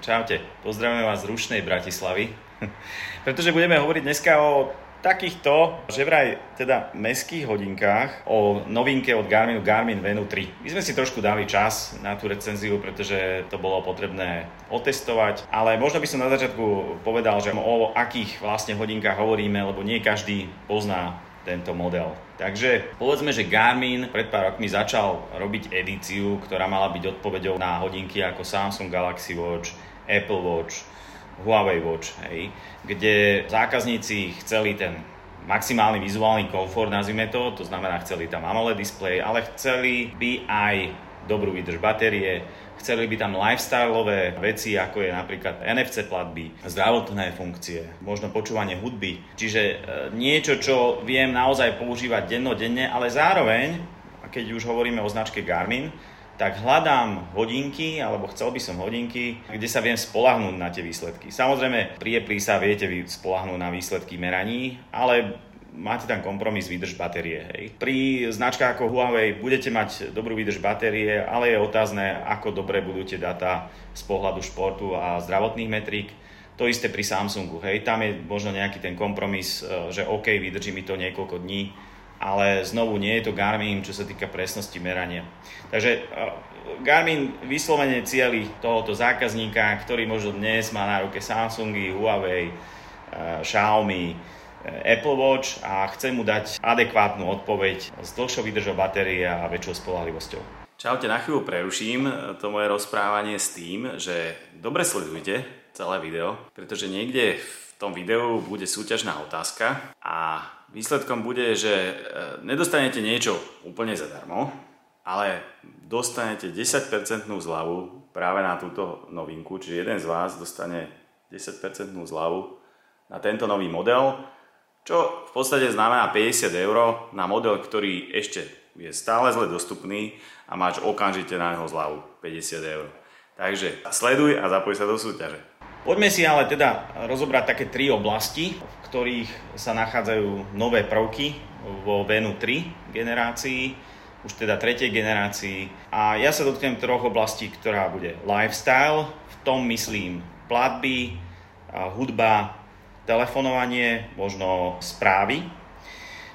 Čaute, pozdravujem vás z rušnej Bratislavy, pretože budeme hovoriť dneska o takýchto, že vraj teda meských hodinkách o novinke od Garminu Garmin Venu 3. My sme si trošku dali čas na tú recenziu, pretože to bolo potrebné otestovať, ale možno by som na začiatku povedal, že o akých vlastne hodinkách hovoríme, lebo nie každý pozná tento model. Takže povedzme, že Garmin pred pár rokmi začal robiť edíciu, ktorá mala byť odpovedou na hodinky ako Samsung Galaxy Watch, Apple Watch, Huawei Watch, hej, kde zákazníci chceli ten maximálny vizuálny komfort, nazvime to, to znamená chceli tam AMOLED display, ale chceli by aj dobrú výdrž batérie, Chceli by tam lifestyleové veci, ako je napríklad NFC platby, zdravotné funkcie, možno počúvanie hudby. Čiže e, niečo, čo viem naozaj používať dennodenne, ale zároveň, keď už hovoríme o značke Garmin, tak hľadám hodinky, alebo chcel by som hodinky, kde sa viem spolahnúť na tie výsledky. Samozrejme, pri Apple sa viete spolahnúť na výsledky meraní, ale máte tam kompromis výdrž batérie. Hej. Pri značkách ako Huawei budete mať dobrú výdrž batérie, ale je otázne, ako dobre budú tie data z pohľadu športu a zdravotných metrík. To isté pri Samsungu. Hej. Tam je možno nejaký ten kompromis, e, že OK, vydrží mi to niekoľko dní, ale znovu nie je to Garmin, čo sa týka presnosti merania. Takže e, Garmin vyslovene cieli tohoto zákazníka, ktorý možno dnes má na ruke Samsungy, Huawei, e, Xiaomi, Apple Watch a chcem mu dať adekvátnu odpoveď s dlhšou výdržou batérie a väčšou spolahlivosťou. Čaute, na chvíľu preruším to moje rozprávanie s tým, že dobre sledujte celé video, pretože niekde v tom videu bude súťažná otázka a výsledkom bude, že e, nedostanete niečo úplne zadarmo, ale dostanete 10% zľavu práve na túto novinku, čiže jeden z vás dostane 10% zľavu na tento nový model čo v podstate znamená 50 eur na model, ktorý ešte je stále zle dostupný a máš okamžite na neho zľavu 50 eur. Takže sleduj a zapoj sa do súťaže. Poďme si ale teda rozobrať také tri oblasti, v ktorých sa nachádzajú nové prvky vo Venu 3 generácii, už teda tretej generácii. A ja sa dotknem troch oblastí, ktorá bude lifestyle, v tom myslím platby, hudba telefonovanie, možno správy.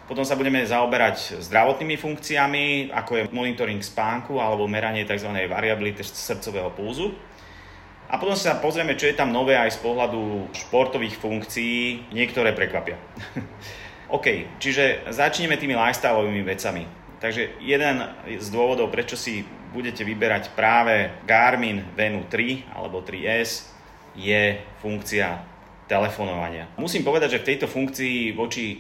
Potom sa budeme zaoberať zdravotnými funkciami, ako je monitoring spánku alebo meranie tzv. variability srdcového pulzu. A potom sa pozrieme, čo je tam nové aj z pohľadu športových funkcií. Niektoré prekvapia. OK, čiže začneme tými lifestyleovými vecami. Takže jeden z dôvodov, prečo si budete vyberať práve Garmin Venu 3 alebo 3S je funkcia telefonovania. Musím povedať, že v tejto funkcii voči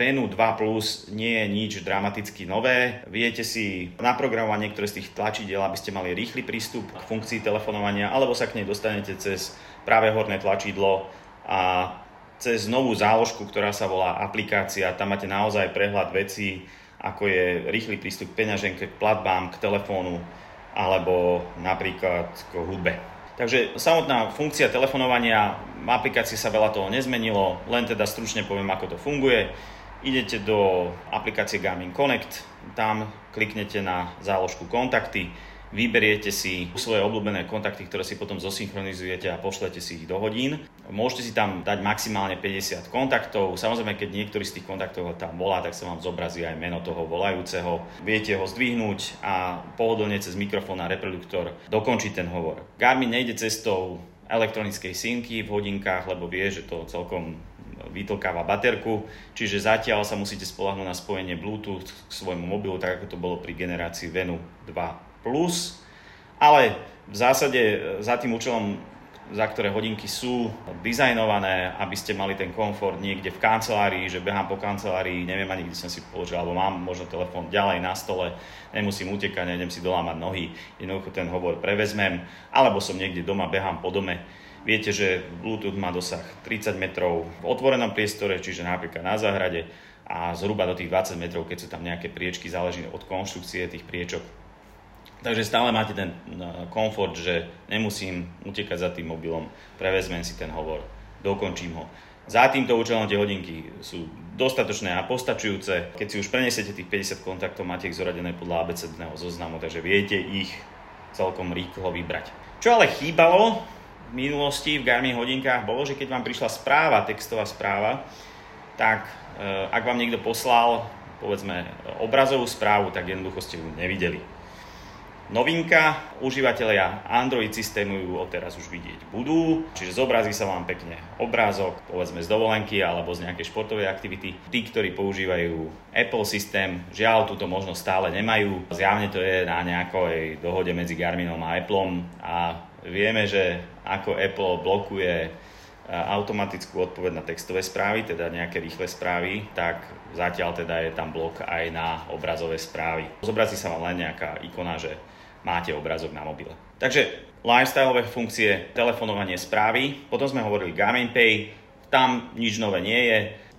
Venu 2 Plus nie je nič dramaticky nové. Viete si naprogramovať niektoré z tých tlačidiel, aby ste mali rýchly prístup k funkcii telefonovania, alebo sa k nej dostanete cez práve horné tlačidlo a cez novú záložku, ktorá sa volá aplikácia. Tam máte naozaj prehľad vecí, ako je rýchly prístup k peňaženke, k platbám, k telefónu alebo napríklad k hudbe. Takže samotná funkcia telefonovania, v aplikácii sa veľa toho nezmenilo, len teda stručne poviem, ako to funguje. Idete do aplikácie Garmin Connect, tam kliknete na záložku kontakty, vyberiete si svoje obľúbené kontakty, ktoré si potom zosynchronizujete a pošlete si ich do hodín. Môžete si tam dať maximálne 50 kontaktov. Samozrejme, keď niektorý z tých kontaktov tam volá, tak sa vám zobrazí aj meno toho volajúceho. Viete ho zdvihnúť a pohodlne cez mikrofón a reproduktor dokončiť ten hovor. Garmin nejde cestou elektronickej synky v hodinkách, lebo vie, že to celkom vytlkáva baterku, čiže zatiaľ sa musíte spolahnúť na spojenie Bluetooth k svojmu mobilu, tak ako to bolo pri generácii Venu 2 plus, ale v zásade e, za tým účelom, za ktoré hodinky sú dizajnované, aby ste mali ten komfort niekde v kancelárii, že behám po kancelárii, neviem ani kde som si položil, alebo mám možno telefón ďalej na stole, nemusím utekať, nejdem si dolámať nohy, jednoducho ten hovor prevezmem, alebo som niekde doma, behám po dome. Viete, že Bluetooth má dosah 30 metrov v otvorenom priestore, čiže napríklad na záhrade a zhruba do tých 20 metrov, keď sú tam nejaké priečky, záleží od konštrukcie tých priečok, Takže stále máte ten no, komfort, že nemusím utekať za tým mobilom, prevezmem si ten hovor, dokončím ho. Za týmto účelom tie hodinky sú dostatočné a postačujúce. Keď si už prenesiete tých 50 kontaktov, máte ich zoradené podľa abecedného zoznamu, takže viete ich celkom rýchlo vybrať. Čo ale chýbalo minulosti v Garmin hodinkách bolo, že keď vám prišla správa, textová správa, tak e, ak vám niekto poslal povedzme obrazovú správu, tak jednoducho ste ju nevideli. Novinka, užívateľia Android systému ju odteraz už vidieť budú, čiže zobrazí sa vám pekne obrázok, povedzme z dovolenky alebo z nejakej športovej aktivity. Tí, ktorí používajú Apple systém, žiaľ túto možnosť stále nemajú. Zjavne to je na nejakej dohode medzi Garminom a Appleom a vieme, že ako Apple blokuje automatickú odpoveď na textové správy, teda nejaké rýchle správy, tak zatiaľ teda je tam blok aj na obrazové správy. Zobrazí sa vám len nejaká ikona, že máte obrazok na mobile. Takže lifestyleové funkcie, telefonovanie správy, potom sme hovorili Garmin Pay, tam nič nové nie je,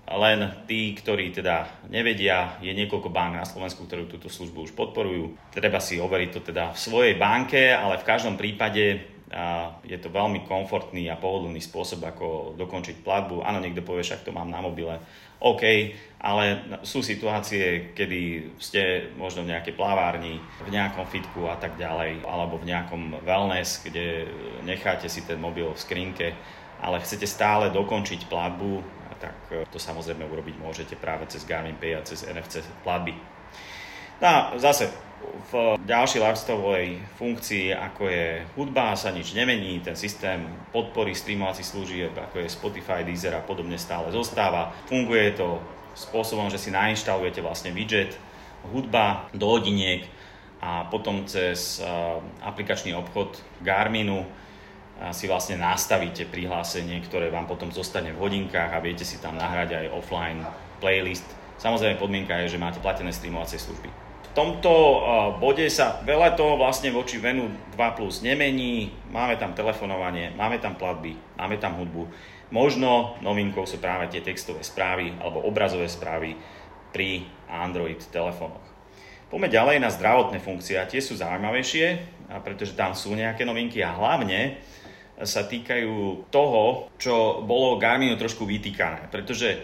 len tí, ktorí teda nevedia, je niekoľko bank na Slovensku, ktoré túto službu už podporujú. Treba si overiť to teda v svojej banke, ale v každom prípade a je to veľmi komfortný a pohodlný spôsob, ako dokončiť platbu. Áno, niekto povie, však to mám na mobile, OK, ale sú situácie, kedy ste možno v nejakej plavárni, v nejakom fitku a tak ďalej, alebo v nejakom wellness, kde necháte si ten mobil v skrinke, ale chcete stále dokončiť platbu, tak to samozrejme urobiť môžete práve cez Garmin Pay a cez NFC platby. No a zase v ďalšej lifestyleovej funkcii, ako je hudba, sa nič nemení, ten systém podpory streamovacích služieb, ako je Spotify, Deezer a podobne stále zostáva. Funguje to spôsobom, že si nainštalujete vlastne widget hudba do hodiniek a potom cez aplikačný obchod Garminu si vlastne nastavíte prihlásenie, ktoré vám potom zostane v hodinkách a viete si tam nahrať aj offline playlist. Samozrejme podmienka je, že máte platené streamovacie služby tomto bode sa veľa toho vlastne voči Venu 2 Plus nemení. Máme tam telefonovanie, máme tam platby, máme tam hudbu. Možno novinkou sú práve tie textové správy alebo obrazové správy pri Android telefónoch. Poďme ďalej na zdravotné funkcie a tie sú zaujímavejšie, pretože tam sú nejaké novinky a hlavne sa týkajú toho, čo bolo Garminu trošku vytýkané. Pretože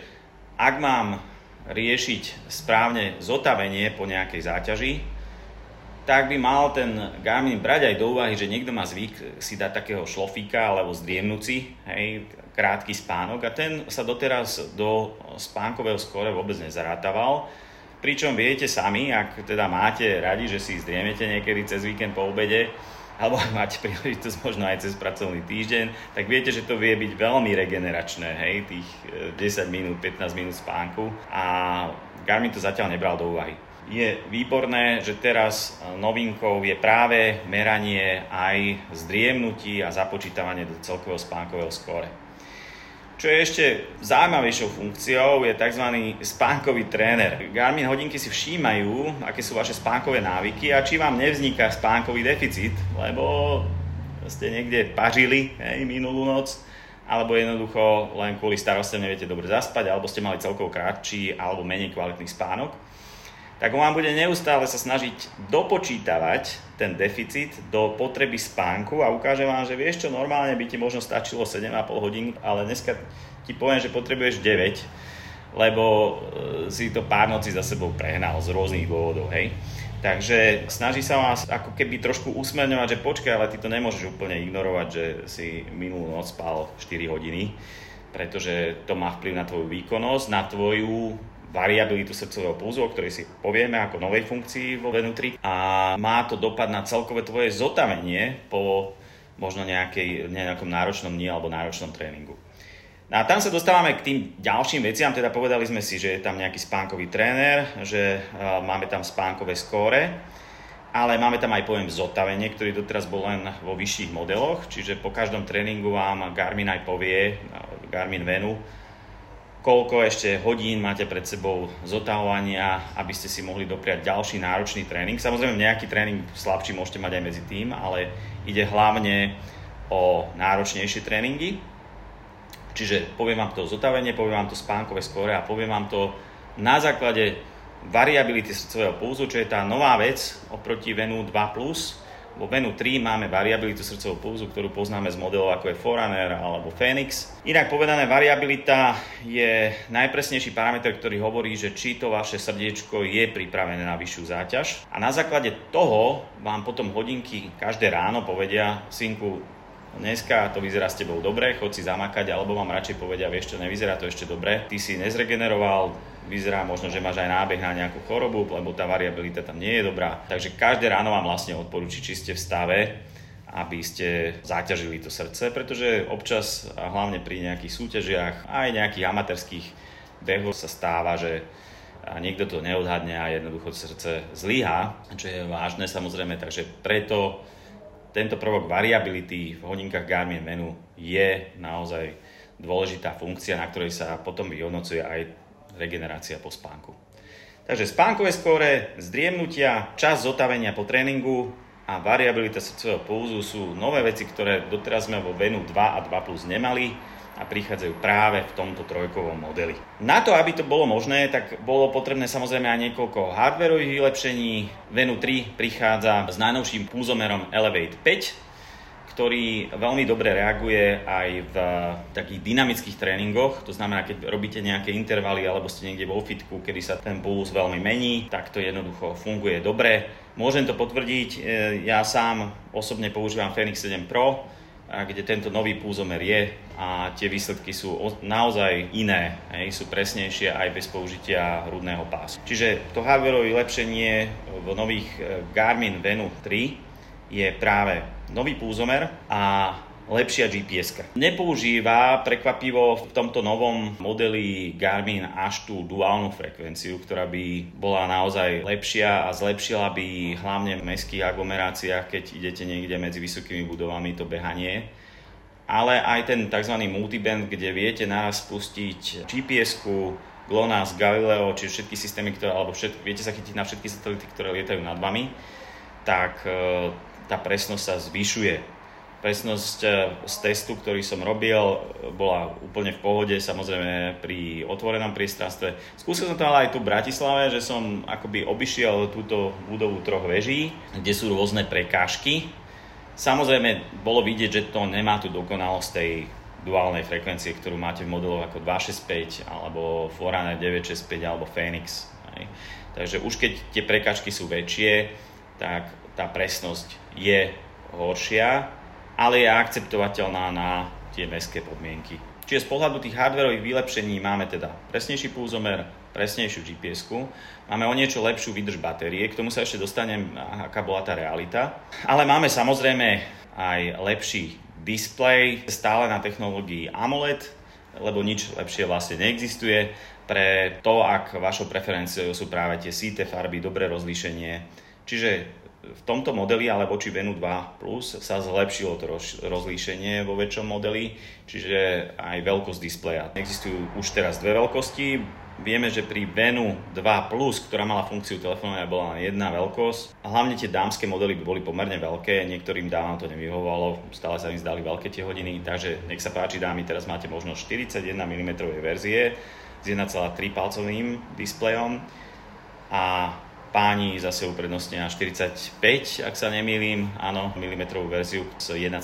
ak mám riešiť správne zotavenie po nejakej záťaži, tak by mal ten Garmin brať aj do úvahy, že niekto má zvyk si dať takého šlofíka alebo zdriemnúci, hej, krátky spánok a ten sa doteraz do spánkového skore vôbec nezarátával. Pričom viete sami, ak teda máte radi, že si zdriemete niekedy cez víkend po obede, alebo ak máte príležitosť možno aj cez pracovný týždeň, tak viete, že to vie byť veľmi regeneračné, hej, tých 10 e, minút, 15 minút spánku a Garmin to zatiaľ nebral do úvahy. Je výborné, že teraz e, novinkou je práve meranie aj zdriemnutí a započítavanie do celkového spánkového skóre. Čo je ešte zaujímavejšou funkciou je tzv. spánkový tréner. Garmin hodinky si všímajú, aké sú vaše spánkové návyky a či vám nevzniká spánkový deficit, lebo ste niekde pažili hej, minulú noc, alebo jednoducho len kvôli starostiam neviete dobre zaspať, alebo ste mali celkovo krátší alebo menej kvalitný spánok tak on vám bude neustále sa snažiť dopočítavať ten deficit do potreby spánku a ukáže vám, že vieš čo, normálne by ti možno stačilo 7,5 hodín, ale dneska ti poviem, že potrebuješ 9, lebo e, si to pár noci za sebou prehnal z rôznych dôvodov, hej. Takže snaží sa vás ako keby trošku usmerňovať, že počkaj, ale ty to nemôžeš úplne ignorovať, že si minulú noc spal 4 hodiny, pretože to má vplyv na tvoju výkonnosť, na tvoju variabilitu srdcového pulzu, o ktorej si povieme ako novej funkcii vo Venutri. A má to dopad na celkové tvoje zotavenie po možno nejakej, nejakom náročnom dni alebo náročnom tréningu. No a tam sa dostávame k tým ďalším veciam, teda povedali sme si, že je tam nejaký spánkový tréner, že máme tam spánkové skóre, ale máme tam aj pojem zotavenie, ktorý doteraz bol len vo vyšších modeloch, čiže po každom tréningu vám Garmin aj povie, Garmin Venu, koľko ešte hodín máte pred sebou zotavovania, aby ste si mohli dopriať ďalší náročný tréning. Samozrejme nejaký tréning slabší môžete mať aj medzi tým, ale ide hlavne o náročnejšie tréningy. Čiže poviem vám to zotavenie, poviem vám to spánkové skóre a poviem vám to na základe variability srdcového pulzu, čo je tá nová vec oproti Venu 2+, vo Venu 3 máme variabilitu srdcového pulzu, ktorú poznáme z modelov ako je Forerunner alebo Phoenix. Inak povedané, variabilita je najpresnejší parameter, ktorý hovorí, že či to vaše srdiečko je pripravené na vyššiu záťaž. A na základe toho vám potom hodinky každé ráno povedia, synku, dneska to vyzerá s tebou dobre, chod si zamakať, alebo vám radšej povedia, vieš čo, nevyzerá to ešte dobre, ty si nezregeneroval, vyzerá možno, že máš aj nábeh na nejakú chorobu, lebo tá variabilita tam nie je dobrá. Takže každé ráno vám vlastne odporúči, či ste v stave, aby ste zaťažili to srdce, pretože občas, a hlavne pri nejakých súťažiach, aj nejakých amatérských behoch sa stáva, že niekto to neodhadne a jednoducho srdce zlyhá, čo je vážne samozrejme, takže preto tento prvok variability v hodinkách Garmin menu je naozaj dôležitá funkcia, na ktorej sa potom vyhodnocuje aj regenerácia po spánku. Takže spánkové skóre, zdriemnutia, čas zotavenia po tréningu a variabilita srdcového pulzu sú nové veci, ktoré doteraz sme vo Venu 2 a 2 plus nemali a prichádzajú práve v tomto trojkovom modeli. Na to, aby to bolo možné, tak bolo potrebné samozrejme aj niekoľko hardwareových vylepšení. Venu 3 prichádza s najnovším pulzomerom Elevate 5, ktorý veľmi dobre reaguje aj v takých dynamických tréningoch. To znamená, keď robíte nejaké intervaly alebo ste niekde vo fitku, kedy sa ten puls veľmi mení, tak to jednoducho funguje dobre. Môžem to potvrdiť, e, ja sám osobne používam Fenix 7 Pro, kde tento nový pulzomer je a tie výsledky sú naozaj iné, hej, sú presnejšie aj bez použitia hrudného pásu. Čiže to hardwareové vylepšenie v nových e, Garmin Venu 3 je práve nový púzomer a lepšia gps -ka. Nepoužíva prekvapivo v tomto novom modeli Garmin až tú duálnu frekvenciu, ktorá by bola naozaj lepšia a zlepšila by hlavne v mestských aglomeráciách, keď idete niekde medzi vysokými budovami to behanie. Ale aj ten tzv. multiband, kde viete naraz spustiť GPS-ku, GLONASS, Galileo, či všetky systémy, ktoré, alebo všet, viete sa chytiť na všetky satelity, ktoré lietajú nad vami, tak e, tá presnosť sa zvyšuje. Presnosť e, z testu, ktorý som robil, bola úplne v pohode, samozrejme pri otvorenom priestranstve. Skúsil som to ale aj tu v Bratislave, že som akoby obišiel túto budovu troch veží, kde sú rôzne prekážky. Samozrejme, bolo vidieť, že to nemá tú dokonalosť tej duálnej frekvencie, ktorú máte v modeloch ako 265 alebo Forerunner 965 alebo Phoenix. Takže už keď tie prekážky sú väčšie, tak tá presnosť je horšia, ale je akceptovateľná na tie mestské podmienky. Čiže z pohľadu tých hardwareových vylepšení máme teda presnejší pulzomer, presnejšiu gps máme o niečo lepšiu výdrž batérie, k tomu sa ešte dostanem, aká bola tá realita. Ale máme samozrejme aj lepší display, stále na technológii AMOLED, lebo nič lepšie vlastne neexistuje pre to, ak vašou preferenciou sú práve tie síte farby, dobré rozlíšenie. Čiže v tomto modeli, ale voči Venu 2 Plus sa zlepšilo to rozlíšenie vo väčšom modeli, čiže aj veľkosť displeja. Existujú už teraz dve veľkosti, Vieme, že pri Venu 2 Plus, ktorá mala funkciu telefónovania, bola len jedna veľkosť. Hlavne tie dámske modely by boli pomerne veľké, niektorým dámam to nevyhovovalo, stále sa im zdali veľké tie hodiny, takže nech sa páči dámy, teraz máte možno 41 mm verzie s 1,3 palcovým displejom. A páni zase uprednostnia 45, ak sa nemýlim, áno, milimetrovú verziu s 1,4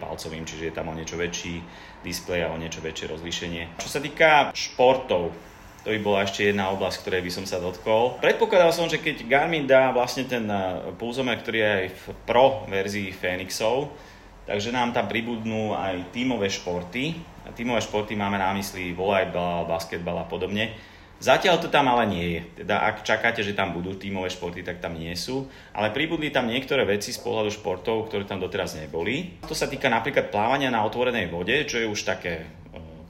palcovým, čiže je tam o niečo väčší displej a o niečo väčšie rozlíšenie. Čo sa týka športov, to by bola ešte jedna oblasť, ktorej by som sa dotkol. Predpokladal som, že keď Garmin dá vlastne ten eh, pulzomer, ktorý je aj v Pro verzii Phoenixov, takže nám tam pribudnú aj tímové športy. A tímové športy máme na mysli volejbal, basketbal a podobne Zatiaľ to tam ale nie je. Teda ak čakáte, že tam budú tímové športy, tak tam nie sú. Ale pribudli tam niektoré veci z pohľadu športov, ktoré tam doteraz neboli. To sa týka napríklad plávania na otvorenej vode, čo je už také e,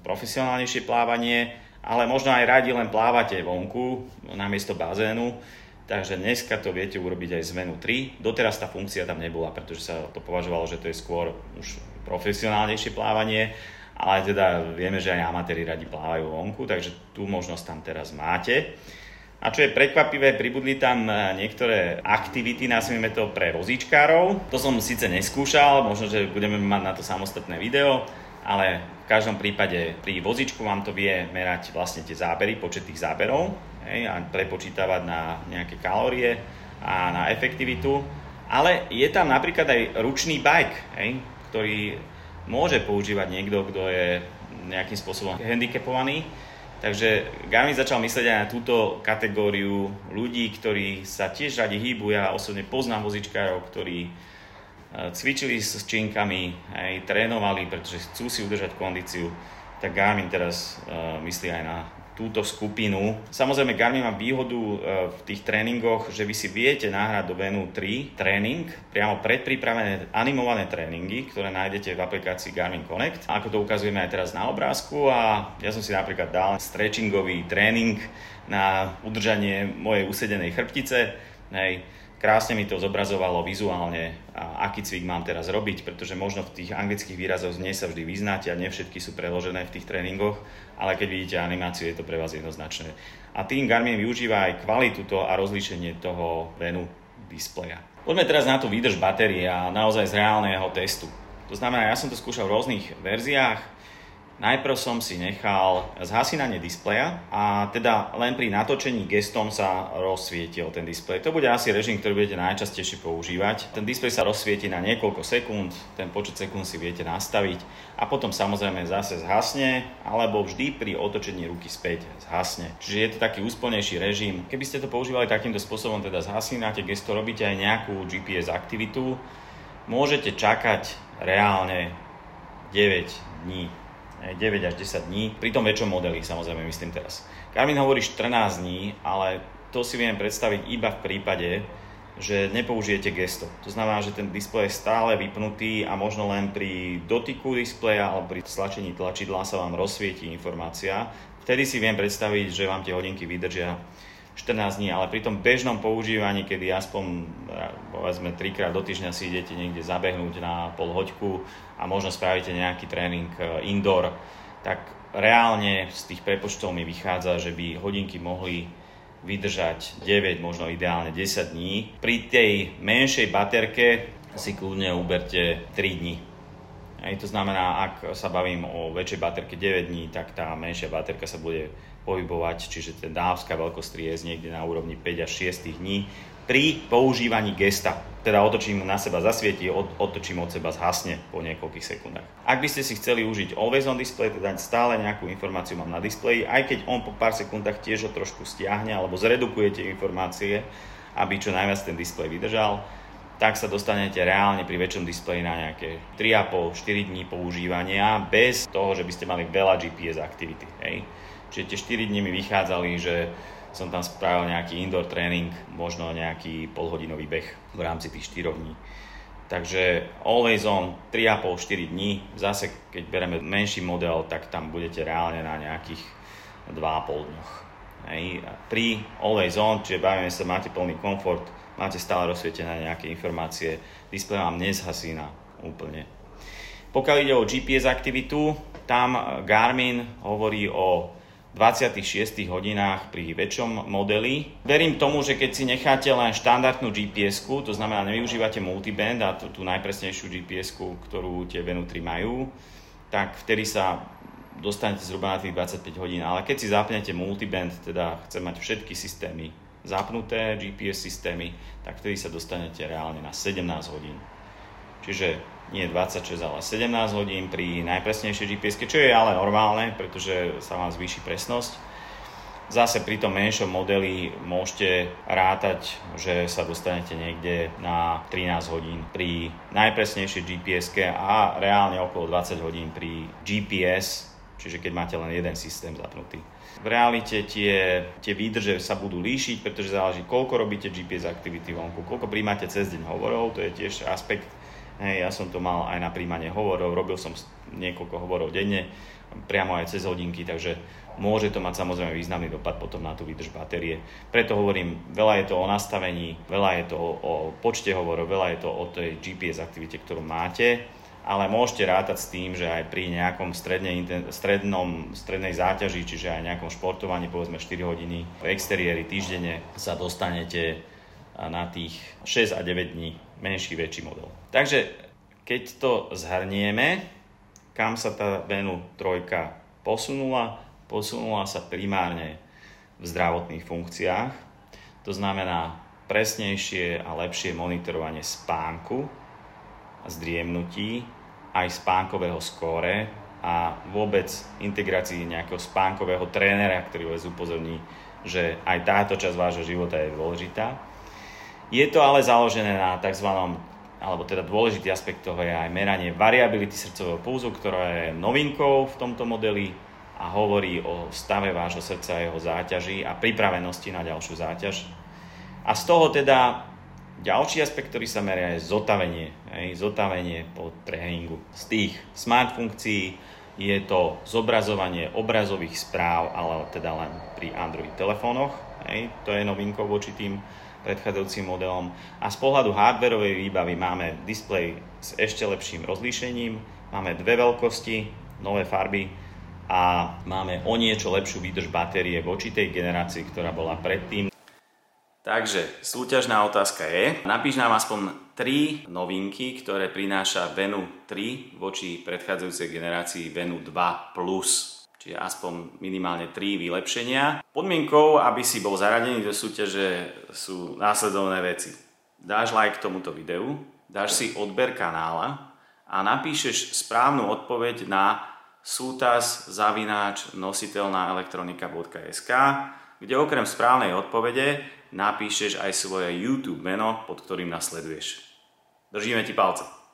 profesionálnejšie plávanie, ale možno aj radi len plávate vonku namiesto bazénu. Takže dneska to viete urobiť aj z menu 3. Doteraz tá funkcia tam nebola, pretože sa to považovalo, že to je skôr už profesionálnejšie plávanie ale teda vieme, že aj amatéri radi plávajú vonku, takže tú možnosť tam teraz máte. A čo je prekvapivé, pribudli tam e, niektoré aktivity, nazvime to pre vozíčkárov. To som síce neskúšal, možno, že budeme mať na to samostatné video, ale v každom prípade pri vozíčku vám to vie merať vlastne tie zábery, počet tých záberov hej, a prepočítavať na nejaké kalórie a na efektivitu. Ale je tam napríklad aj ručný bike, hej, ktorý môže používať niekto, kto je nejakým spôsobom handicapovaný. Takže Garmin začal myslieť aj na túto kategóriu ľudí, ktorí sa tiež radi hýbu. Ja osobne poznám vozičkárov, ktorí cvičili s činkami, aj trénovali, pretože chcú si udržať kondíciu, tak Garmin teraz uh, myslí aj na túto skupinu. Samozrejme Garmin má výhodu uh, v tých tréningoch, že vy si viete nahrať do Venu 3 tréning, priamo predpripravené animované tréningy, ktoré nájdete v aplikácii Garmin Connect. Ako to ukazujeme aj teraz na obrázku a ja som si napríklad dal stretchingový tréning na udržanie mojej usedenej chrbtice. Hej, krásne mi to zobrazovalo vizuálne, a aký cvik mám teraz robiť, pretože možno v tých anglických výrazoch nie sa vždy vyznáte a nie všetky sú preložené v tých tréningoch, ale keď vidíte animáciu, je to pre vás jednoznačné. A tým Garmin využíva aj kvalitu to a rozlíšenie toho venu displeja. Poďme teraz na tú výdrž batérie a naozaj z reálneho testu. To znamená, ja som to skúšal v rôznych verziách, Najprv som si nechal zhasínanie displeja a teda len pri natočení gestom sa rozsvietil ten displej. To bude asi režim, ktorý budete najčastejšie používať. Ten displej sa rozsvieti na niekoľko sekúnd, ten počet sekúnd si viete nastaviť a potom samozrejme zase zhasne alebo vždy pri otočení ruky späť zhasne. Čiže je to taký úspolnejší režim. Keby ste to používali takýmto spôsobom, teda zhasínate gesto, robíte aj nejakú GPS aktivitu, môžete čakať reálne 9 dní 9 až 10 dní, pri tom väčšom modeli samozrejme myslím teraz. Garmin hovorí 14 dní, ale to si viem predstaviť iba v prípade, že nepoužijete gesto. To znamená, že ten displej je stále vypnutý a možno len pri dotyku displeja alebo pri stlačení tlačidla sa vám rozsvieti informácia. Vtedy si viem predstaviť, že vám tie hodinky vydržia 14 dní, ale pri tom bežnom používaní, kedy aspoň povedzme trikrát do týždňa si idete niekde zabehnúť na pol hoďku a možno spravíte nejaký tréning e, indoor, tak reálne z tých prepočtov mi vychádza, že by hodinky mohli vydržať 9, možno ideálne 10 dní. Pri tej menšej baterke si kľudne uberte 3 dní. Aj to znamená, ak sa bavím o väčšej baterke 9 dní, tak tá menšia baterka sa bude pohybovať, čiže ten dávska veľkosť triez niekde na úrovni 5 až 6 dní pri používaní gesta. Teda otočím na seba zasvieti, otočím od seba zhasne po niekoľkých sekundách. Ak by ste si chceli užiť Always on Display, teda stále nejakú informáciu mám na displeji, aj keď on po pár sekundách tiež ho trošku stiahne alebo zredukujete informácie, aby čo najviac ten displej vydržal, tak sa dostanete reálne pri väčšom displeji na nejaké 3,5-4 dní používania bez toho, že by ste mali veľa GPS aktivity. Hej. Čiže tie 4 dní mi vychádzali, že som tam spravil nejaký indoor tréning, možno nejaký polhodinový beh v rámci tých 4 dní. Takže always on 3,5-4 dní, zase keď bereme menší model, tak tam budete reálne na nejakých 2,5 dňoch. Hej. Pri always on, čiže bavíme sa, máte plný komfort, máte stále rozsvietené nejaké informácie, displej vám nezhasína úplne. Pokiaľ ide o GPS aktivitu, tam Garmin hovorí o 26 hodinách pri väčšom modeli. Verím tomu, že keď si necháte len štandardnú gps to znamená nevyužívate multiband a tú, tú najpresnejšiu gps ktorú tie Venu 3 majú, tak vtedy sa dostanete zhruba na tých 25 hodín. Ale keď si zapnete multiband, teda chce mať všetky systémy zapnuté, GPS systémy, tak vtedy sa dostanete reálne na 17 hodín. Čiže nie 26, ale 17 hodín pri najpresnejšej gps čo je ale normálne, pretože sa vám zvýši presnosť. Zase pri tom menšom modeli môžete rátať, že sa dostanete niekde na 13 hodín pri najpresnejšej gps a reálne okolo 20 hodín pri GPS, čiže keď máte len jeden systém zapnutý. V realite tie, tie výdrže sa budú líšiť, pretože záleží, koľko robíte GPS aktivity vonku, koľko príjmate cez deň hovorov, to je tiež aspekt Hej, ja som to mal aj na príjmanie hovorov, robil som niekoľko hovorov denne, priamo aj cez hodinky, takže môže to mať samozrejme významný dopad potom na tú výdrž batérie. Preto hovorím, veľa je to o nastavení, veľa je to o, počte hovorov, veľa je to o tej GPS aktivite, ktorú máte, ale môžete rátať s tým, že aj pri nejakom stredne, strednom, strednej záťaži, čiže aj nejakom športovaní, povedzme 4 hodiny v exteriéri týždenne, sa dostanete na tých 6 a 9 dní menší, väčší model. Takže keď to zhrnieme, kam sa tá Venu 3 posunula, posunula sa primárne v zdravotných funkciách, to znamená presnejšie a lepšie monitorovanie spánku zdriemnutí, aj spánkového skóre a vôbec integrácii nejakého spánkového trénera, ktorý vás upozorní, že aj táto časť vášho života je dôležitá. Je to ale založené na tzv. alebo teda dôležitý aspekt toho je aj meranie variability srdcového pulzu, ktorá je novinkou v tomto modeli a hovorí o stave vášho srdca, jeho záťaži a pripravenosti na ďalšiu záťaž. A z toho teda ďalší aspekt, ktorý sa meria, je zotavenie. Hej, zotavenie po tréningu. Z tých smart funkcií je to zobrazovanie obrazových správ, ale teda len pri Android telefónoch. Hej, to je novinkou voči tým predchádzajúcim modelom. A z pohľadu hardwareovej výbavy máme displej s ešte lepším rozlíšením, máme dve veľkosti, nové farby a máme o niečo lepšiu výdrž batérie voči tej generácii, ktorá bola predtým. Takže súťažná otázka je, napíš nám aspoň tri novinky, ktoré prináša Venu 3 voči predchádzajúcej generácii Venu 2 Plus čiže aspoň minimálne 3 vylepšenia. Podmienkou, aby si bol zaradený do súťaže, sú následovné veci. Dáš like tomuto videu, dáš si odber kanála a napíšeš správnu odpoveď na sútas zavináč nositeľná elektronika.sk, kde okrem správnej odpovede napíšeš aj svoje YouTube meno, pod ktorým nasleduješ. Držíme ti palce.